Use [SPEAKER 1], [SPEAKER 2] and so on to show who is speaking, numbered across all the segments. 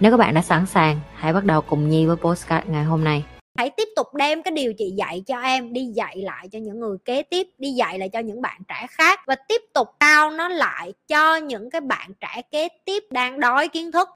[SPEAKER 1] Nếu các bạn đã sẵn sàng, hãy bắt đầu cùng Nhi với postcard ngày hôm nay.
[SPEAKER 2] Hãy tiếp tục đem cái điều chị dạy cho em đi dạy lại cho những người kế tiếp, đi dạy lại cho những bạn trẻ khác và tiếp tục cao nó lại cho những cái bạn trẻ kế tiếp đang đói kiến thức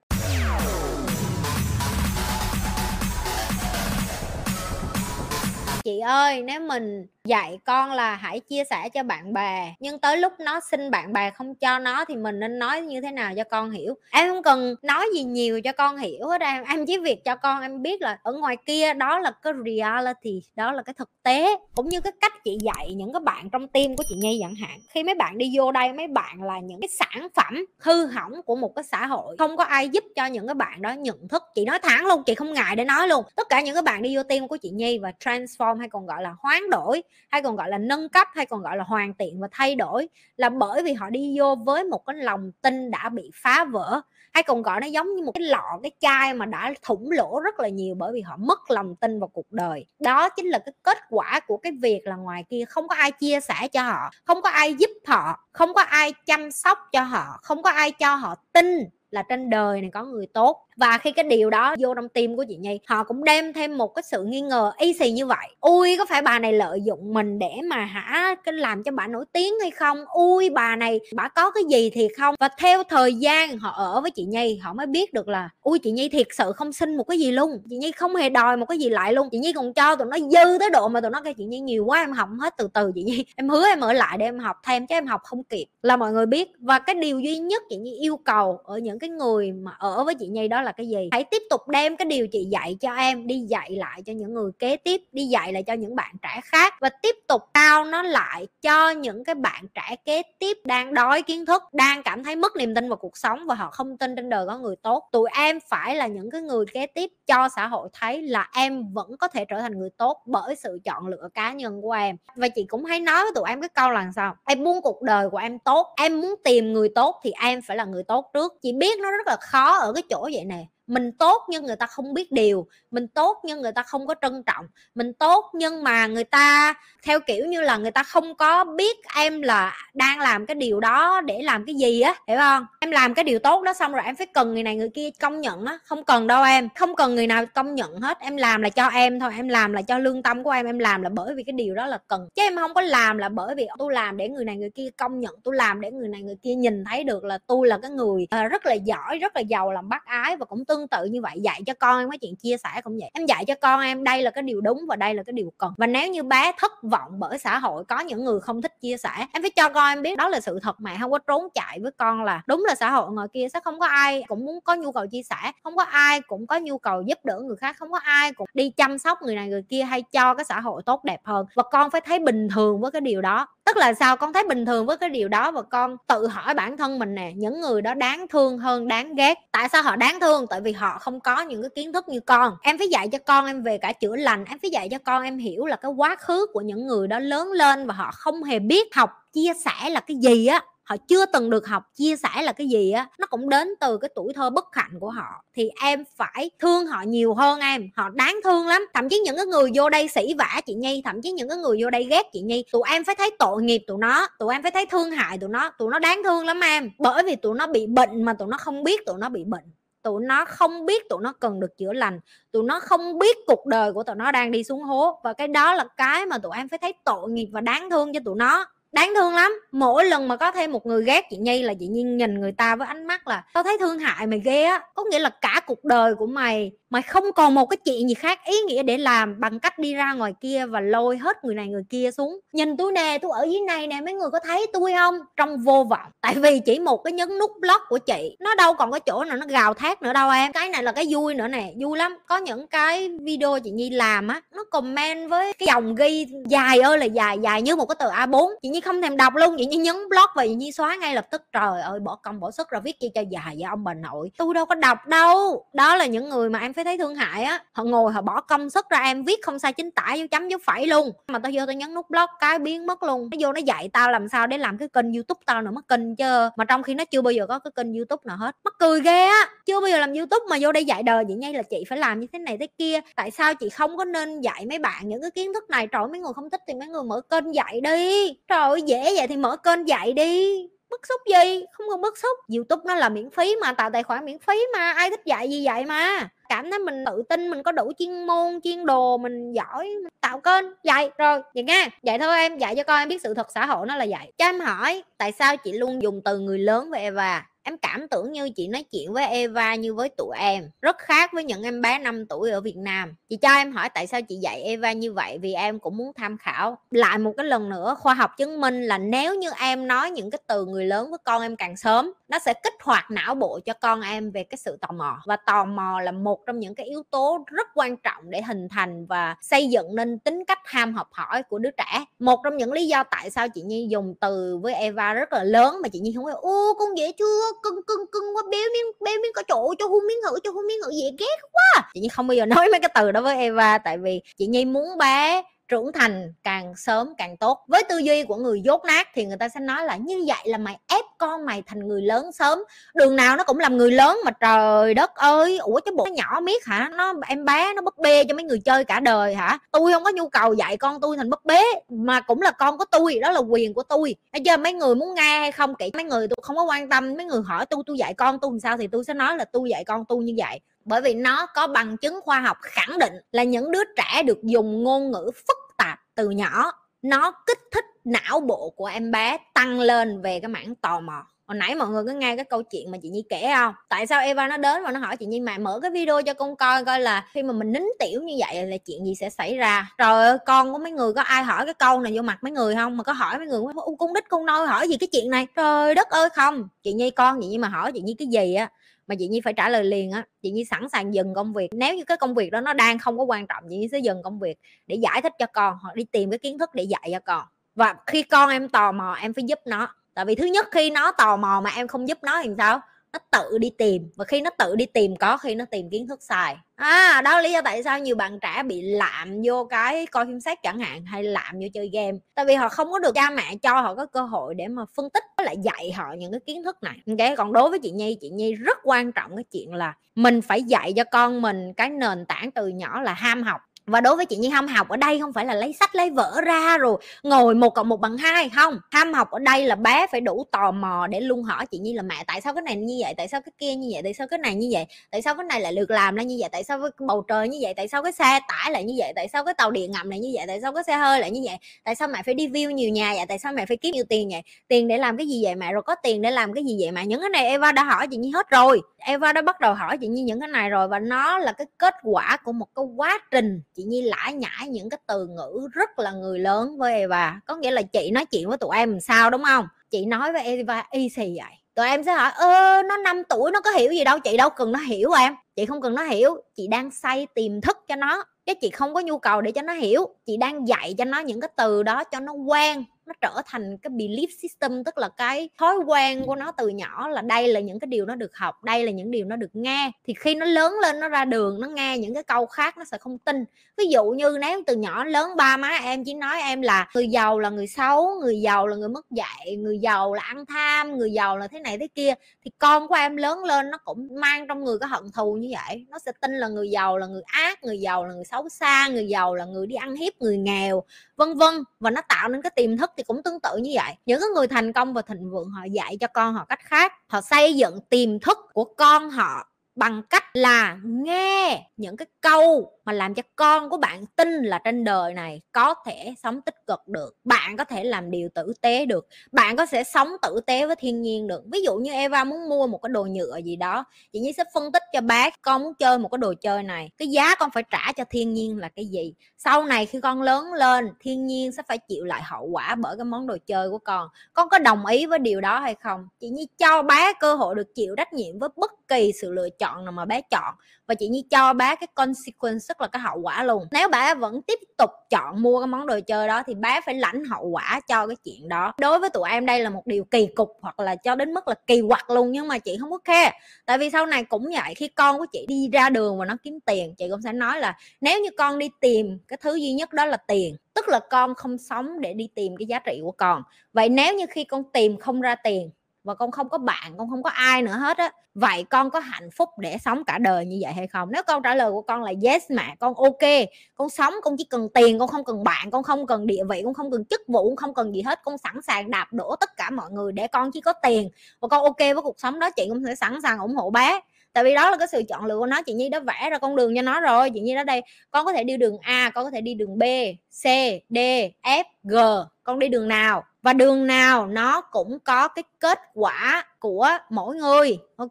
[SPEAKER 2] chị ơi nếu mình dạy con là hãy chia sẻ cho bạn bè, nhưng tới lúc nó xin bạn bè không cho nó thì mình nên nói như thế nào cho con hiểu? Em không cần nói gì nhiều cho con hiểu hết em em chỉ việc cho con em biết là ở ngoài kia đó là cái reality, đó là cái thực tế, cũng như cái cách chị dạy những cái bạn trong tim của chị nhi chẳng hạn. Khi mấy bạn đi vô đây, mấy bạn là những cái sản phẩm hư hỏng của một cái xã hội, không có ai giúp cho những cái bạn đó nhận thức. Chị nói thẳng luôn, chị không ngại để nói luôn. Tất cả những cái bạn đi vô tim của chị nhi và transform hay còn gọi là hoán đổi hay còn gọi là nâng cấp, hay còn gọi là hoàn thiện và thay đổi là bởi vì họ đi vô với một cái lòng tin đã bị phá vỡ. Hay còn gọi nó giống như một cái lọ, cái chai mà đã thủng lỗ rất là nhiều bởi vì họ mất lòng tin vào cuộc đời. Đó chính là cái kết quả của cái việc là ngoài kia không có ai chia sẻ cho họ, không có ai giúp họ, không có ai chăm sóc cho họ, không có ai cho họ tin là trên đời này có người tốt. Và khi cái điều đó vô trong tim của chị nhi, họ cũng đem thêm một cái sự nghi ngờ y xì như vậy. Ui, có phải bà này lợi dụng mình để mà hả, cái làm cho bà nổi tiếng hay không? Ui, bà này, bà có cái gì thì không? Và theo thời gian họ ở với chị nhi, họ mới biết được là, ui, chị nhi thiệt sự không xin một cái gì luôn. Chị nhi không hề đòi một cái gì lại luôn. Chị nhi còn cho tụi nó dư tới độ mà tụi nó kêu, chị nhi, nhiều quá, em học hết từ từ, chị nhi. Em hứa em ở lại để em học thêm, chứ em học không kịp. Là mọi người biết. Và cái điều duy nhất chị nhi yêu cầu ở những cái cái người mà ở với chị nhi đó là cái gì? Hãy tiếp tục đem cái điều chị dạy cho em đi dạy lại cho những người kế tiếp, đi dạy lại cho những bạn trẻ khác và tiếp tục cao nó lại cho những cái bạn trẻ kế tiếp đang đói kiến thức, đang cảm thấy mất niềm tin vào cuộc sống và họ không tin trên đời có người tốt. Tụi em phải là những cái người kế tiếp cho xã hội thấy là em vẫn có thể trở thành người tốt bởi sự chọn lựa cá nhân của em. Và chị cũng hay nói với tụi em cái câu là sao? Em muốn cuộc đời của em tốt, em muốn tìm người tốt thì em phải là người tốt trước. Chị biết nó rất là khó ở cái chỗ vậy nè mình tốt nhưng người ta không biết điều, mình tốt nhưng người ta không có trân trọng, mình tốt nhưng mà người ta, theo kiểu như là, người ta không có biết em là đang làm cái điều đó để làm cái gì á, hiểu không? Em làm cái điều tốt đó xong rồi em phải cần người này người kia công nhận á, không cần đâu em. Không cần người nào công nhận hết, em làm là cho em thôi, em làm là cho lương tâm của em em làm là bởi vì cái điều đó là cần. Chứ em không có làm là bởi vì tôi làm để người này người kia công nhận, tôi làm để người này người kia nhìn thấy được là tôi là cái người ờ, rất là giỏi, rất là giàu, làm bác ái và cũng tương tự như vậy, dạy cho con em, cái chuyện chia sẻ cũng vậy. Em dạy cho con em đây là cái điều đúng và đây là cái điều cần. Và nếu như bé thất vọng bởi xã hội, có những người không thích chia sẻ, em phải cho con em biết đó là sự thật mẹ không có trốn chạy với con là đúng là xã hội ngoài kia sẽ không có ai cũng muốn có nhu cầu chia sẻ, không có ai cũng có nhu cầu giúp đỡ người khác, không có ai cũng đi chăm sóc người này người kia hay cho cái xã hội tốt đẹp hơn. Và con phải thấy bình thường với cái điều đó. Tức là sao? Con thấy bình thường với cái điều đó và con tự hỏi bản thân mình nè, những người đó đáng thương hơn, đáng ghét. Tại sao họ đáng thương? Tại vì họ không có những cái kiến thức như con. Em phải dạy cho con em về cả chữa lành, em phải dạy cho con em hiểu là cái quá khứ của những người đó lớn lên và họ không hề biết học, chia sẻ là cái gì á. Họ chưa từng được học, chia sẻ là cái gì á. Nó cũng đến từ cái tuổi thơ bất hạnh của họ. Thì em phải thương họ nhiều hơn em. Họ đáng thương lắm. Thậm chí những cái người vô đây sỉ vả chị nhi, thậm chí những cái người vô đây ghét chị nhi. Tụi em phải thấy tội nghiệp tụi nó, tụi em phải thấy thương hại tụi nó. Tụi nó đáng thương lắm em. Bởi vì tụi nó bị bệnh mà tụi nó không biết tụi nó bị bệnh tụi nó không biết tụi nó cần được chữa lành, tụi nó không biết cuộc đời của tụi nó đang đi xuống hố. Và cái đó là cái mà tụi em phải thấy tội nghiệp và đáng thương cho tụi nó đáng thương lắm. Mỗi lần mà có thêm một người ghét chị nhi là chị nhi nhìn người ta với ánh mắt là, tao thấy thương hại mày ghê á. Có nghĩa là cả cuộc đời của mày mày không còn một cái chuyện gì khác ý nghĩa để làm bằng cách đi ra ngoài kia và lôi hết người này người kia xuống. Nhìn tôi nè, tôi ở dưới này nè, mấy người có thấy tôi không? Trong vô vọng. Tại vì chỉ một cái nhấn nút block của chị. Nó đâu còn có chỗ nào nó gào thét nữa đâu em. Cái này là cái vui nữa nè. Vui lắm. Có những cái video chị nhi làm á, nó comment với cái dòng ghi dài ơi là dài dài như một cái tờ a 4 chị nhi không thèm đọc luôn vậy nhi nhấn block và chị nhi xóa ngay lập tức. Trời ơi, bỏ công, bỏ sức ra viết chi cho dài vậy ông bà nội. Tôi đâu có đọc đâu. Đó là những người mà em phải thấy thương hại á. Họ ngồi, họ bỏ công sức ra, em viết không sai chính tả, dấu chấm, dấu phẩy luôn. Mà tao vô tao nhấn nút block, cái biến mất luôn. Nó vô nó dạy tao làm sao để làm cái kênh youtube tao nữa mất kênh chứ. Mà trong khi nó chưa bao giờ có cái kênh youtube nào hết. Mắc cười ghê á. Chưa bao giờ làm youtube mà vô đây dạy đời vậy ngay là chị phải làm như thế này thế kia. Tại sao chị không có nên dạy mấy bạn những cái kiến thức này? Trời mấy người không thích thì mấy người mở kênh dạy đi. Trời ơi dễ vậy thì mở kênh dạy đi. Bức xúc gì? Không cần bức xúc. Youtube nó là miễn phí mà, tạo tài khoản miễn phí mà. Ai thích dạy gì vậy mà. Cảm thấy mình tự tin, mình có đủ chuyên môn, chuyên đồ, mình giỏi, mình tạo kênh. Dạy, rồi, vậy nghe vậy thôi em. Dạy cho con em biết sự thật xã hội nó là vậy cho em hỏi, tại sao chị luôn dùng từ người lớn với eva? Em cảm tưởng như chị nói chuyện với Eva như với tụi em, rất khác với những em bé 5 tuổi ở Việt Nam. Chị cho em hỏi tại sao chị dạy Eva như vậy vì em cũng muốn tham khảo. Lại một cái lần nữa, khoa học chứng minh là nếu như em nói những cái từ người lớn với con em càng sớm, nó sẽ kích hoạt não bộ cho con em về cái sự tò mò. Và tò mò là một trong những cái yếu tố rất quan trọng để hình thành và xây dựng nên tính cách ham học hỏi của đứa trẻ. Một trong những lý do tại sao chị Nhi dùng từ với Eva rất là lớn mà chị Nhi không có ô con dễ chưa? Cưng cưng cưng quá, béo miếng béo miếng có chỗ cho hun miếng ngữ cho hun miếng ngữ dễ ghét quá. Chị nhi không bao giờ nói mấy cái từ đó với eva, tại vì chị nhi muốn bé trưởng thành càng sớm càng tốt. Với tư duy của người dốt nát thì người ta sẽ nói là như vậy là mày ép con mày thành người lớn sớm. Đường nào nó cũng làm người lớn mà trời đất ơi. Ủa cái bộ nó nhỏ miết hả? Nó, em bé nó búp bê cho mấy người chơi cả đời hả? Tôi không có nhu cầu dạy con tôi thành búp bê, mà cũng là con của tôi, đó là quyền của tôi. Hay chưa? Mấy người muốn nghe hay không kỹ, mấy người tôi không có quan tâm. Mấy người hỏi tôi tôi dạy con tôi làm sao thì tôi sẽ nói là tôi dạy con tôi như vậy bởi vì nó có bằng chứng khoa học khẳng định là những đứa trẻ được dùng ngôn ngữ phức tạp từ nhỏ. Nó kích thích não bộ của em bé tăng lên về cái mảng tò mò hồi nãy mọi người có nghe cái câu chuyện mà chị nhi kể không? Tại sao eva nó đến và nó hỏi chị nhi mà mở cái video cho con coi coi là khi mà mình nín tiểu như vậy là chuyện gì sẽ xảy ra? Trời ơi, con của mấy người có ai hỏi cái câu này vô mặt mấy người không? Mà có hỏi mấy người con đích con nôi hỏi gì cái chuyện này? Trời đất ơi, không. Chị nhi con, chị nhi mà hỏi chị nhi cái gì á, mà chị nhi phải trả lời liền á. Chị nhi sẵn sàng dừng công việc. Nếu như cái công việc đó nó đang không có quan trọng, chị nhi sẽ dừng công việc để giải thích cho con, hoặc đi tìm cái kiến thức để dạy cho con. Và khi con em tò mò, em phải giúp nó tại vì thứ nhất khi nó tò mò mà em không giúp nó thì sao? Nó tự đi tìm. Và khi nó tự đi tìm, có khi nó tìm kiến thức sai. À đó là lý do tại sao nhiều bạn trẻ bị lạm vô cái coi phim sách chẳng hạn, hay lạm vô chơi game. Tại vì họ không có được cha mẹ cho họ có cơ hội để mà phân tích, với lại dạy họ những cái kiến thức này. Ok, còn đối với chị nhi chị nhi rất quan trọng cái chuyện là mình phải dạy cho con mình cái nền tảng từ nhỏ là ham học và đối với chị Nhi, ham học ở đây không phải là lấy sách lấy vở ra rồi ngồi một cộng một bằng hai, không. Ham học ở đây là bé phải đủ tò mò để luôn hỏi chị Nhi là mẹ, tại sao cái này như vậy? Tại sao cái kia như vậy? Tại sao cái này như vậy? Tại sao cái này lại được làm ra như vậy? Tại sao cái bầu trời như vậy? Tại sao cái xe tải lại như vậy? Tại sao cái tàu điện ngầm này như vậy? Tại sao cái xe hơi lại như vậy? Tại sao mẹ phải đi view nhiều nhà vậy? Tại sao mẹ phải kiếm nhiều tiền vậy? Tiền để làm cái gì vậy mẹ? Rồi có tiền để làm cái gì vậy mà những cái này Eva đã hỏi chị Nhi hết rồi. Eva đã bắt đầu hỏi chị Nhi những cái này rồi và nó là cái kết quả của một cái quá trình chị nhi lãi nhãi những cái từ ngữ rất là người lớn với eva. Có nghĩa là chị nói chuyện với tụi em làm sao, đúng không? Chị nói với eva y xì vậy. Tụi em sẽ hỏi, ơ, nó 5 tuổi, nó có hiểu gì đâu? Chị đâu cần nó hiểu em. Chị không cần nó hiểu, chị đang say tiềm thức cho nó, chứ chị không có nhu cầu để cho nó hiểu. Chị đang dạy cho nó những cái từ đó cho nó quen nó trở thành cái belief system, tức là cái thói quen của nó từ nhỏ là đây là những cái điều nó được học, đây là những điều nó được nghe. Thì khi nó lớn lên, nó ra đường, nó nghe những cái câu khác, nó sẽ không tin. Ví dụ như nếu từ nhỏ lớn, ba má em chỉ nói em là người giàu là người xấu, người giàu là người mất dạy, người giàu là ăn tham, người giàu là thế này thế kia. Thì con của em lớn lên, nó cũng mang trong người cái hận thù như vậy. Nó sẽ tin là người giàu là người ác, người giàu là người xấu xa, người giàu là người đi ăn hiếp, người nghèo, vân vân. Và nó tạo nên cái tiềm thức thì cũng tương tự như vậy. Những cái người thành công và thịnh vượng họ dạy cho con họ cách khác. Họ xây dựng tiềm thức của con họ bằng cách là nghe những cái câu mà làm cho con của bạn tin là trên đời này có thể sống tích cực được. Bạn có thể làm điều tử tế được. Bạn có thể sống tử tế với thiên nhiên được. Ví dụ như Eva muốn mua một cái đồ nhựa gì đó, chị Nhi sẽ phân tích cho bác, con muốn chơi một cái đồ chơi này, cái giá con phải trả cho thiên nhiên là cái gì? Sau này khi con lớn lên, thiên nhiên sẽ phải chịu lại hậu quả bởi cái món đồ chơi của con. Con có đồng ý với điều đó hay không? Chị Nhi cho bác cơ hội được chịu trách nhiệm với bất kỳ sự lựa chọn chọn nào mà bé chọn. Và chị nhi cho bé cái consequence tức là cái hậu quả luôn. Nếu bé vẫn tiếp tục chọn mua cái món đồ chơi đó thì bé phải lãnh hậu quả cho cái chuyện đó. Đối với tụi em đây là một điều kỳ cục hoặc là cho đến mức là kỳ quặc luôn, nhưng mà chị không có khe tại vì sau này cũng vậy, khi con của chị đi ra đường và nó kiếm tiền, chị cũng sẽ nói là nếu như con đi tìm, cái thứ duy nhất đó là tiền. Tức là con không sống để đi tìm cái giá trị của con. Vậy nếu như khi con tìm không ra tiền và con không có bạn, con không có ai nữa hết á. Vậy con có hạnh phúc để sống cả đời như vậy hay không? Nếu câu trả lời của con là yes mẹ con ok, con sống, con chỉ cần tiền, con không cần bạn, con không cần địa vị, con không cần chức vụ, con không cần gì hết, con sẵn sàng đạp đổ tất cả mọi người để con chỉ có tiền và con ok với cuộc sống đó, chị cũng sẽ sẵn sàng ủng hộ bé tại vì đó là cái sự chọn lựa của nó, chị nhi đã vẽ ra con đường cho nó rồi. Chị nhi đó đây, con có thể đi đường a, con có thể đi đường b, c, d, f, g, con đi đường nào? Và đường nào nó cũng có cái kết quả của mỗi người, ok?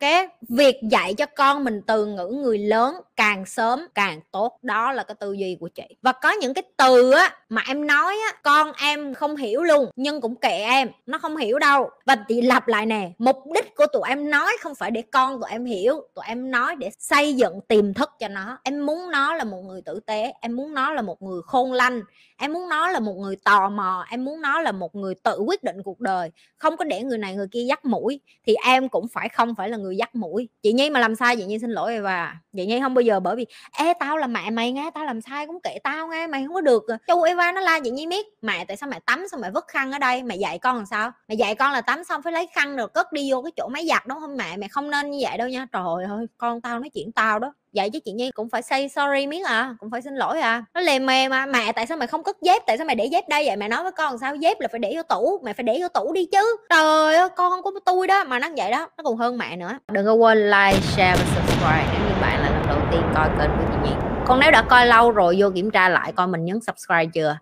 [SPEAKER 2] Việc dạy cho con mình từ ngữ người lớn càng sớm càng tốt. Đó là cái tư duy của chị. Và có những cái từ á mà em nói á, con em không hiểu luôn, nhưng cũng kệ em, nó không hiểu đâu. Và chị lặp lại nè, mục đích của tụi em nói không phải để con tụi em hiểu, tụi em nói để xây dựng tiềm thức cho nó. Em muốn nó là một người tử tế, em muốn nó là một người khôn lanh, em muốn nó là một người tò mò, em muốn nó là một người tự quyết định cuộc đời, không có để người này người kia dắt mũi thì em cũng phải không phải là người dắt mũi. Chị nhi mà làm sai, chị nhi xin lỗi và chị nhi không bao giờ bởi vì, ê, tao là mẹ mày nghe, tao làm sai cũng kệ tao nghe, mày không có được. Châu eva nó la chị nhi biết mẹ, tại sao mẹ tắm xong mẹ vứt khăn ở đây? Mẹ dạy con làm sao? Mẹ dạy con là tắm xong phải lấy khăn rồi cất đi vô cái chỗ máy giặt đúng không mẹ mẹ không nên như vậy đâu nha. Trời ơi, con tao nói chuyện tao đó vậy chứ chị nhi cũng phải say sorry miếng à cũng phải xin lỗi à. Nó lề mề mà mẹ tại sao mày không cất dép, tại sao mày để dép đây vậy? Mẹ nói với con sao, dép là phải để vô tủ mẹ phải để vô tủ đi chứ. Trời ơi, con không có tôi đó. Mà nó vậy đó, nó còn hơn mẹ nữa. Đừng có quên like, share và subscribe nếu như bạn là lần đầu tiên coi kênh của chị nhi. Còn nếu đã coi lâu rồi, vô kiểm tra lại coi mình nhấn subscribe chưa?